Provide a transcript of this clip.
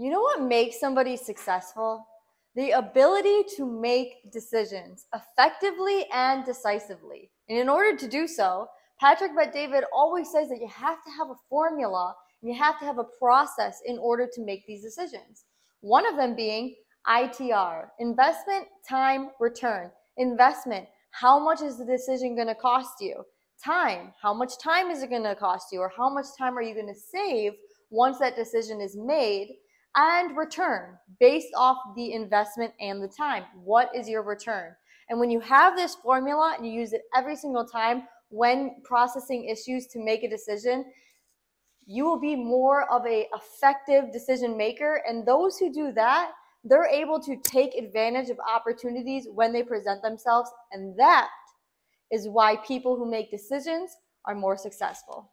You know what makes somebody successful? The ability to make decisions effectively and decisively. And in order to do so, Patrick Bet David always says that you have to have a formula and you have to have a process in order to make these decisions. One of them being ITR, investment, time, return. Investment, how much is the decision going to cost you? Time, how much time is it going to cost you? Or how much time are you going to save once that decision is made? And return, based off the investment and the time. What is your return? And when you have this formula and you use it every single time when processing issues to make a decision, you will be more of a effective decision maker. And those who do that, they're able to take advantage of opportunities when they present themselves. And that is why people who make decisions are more successful.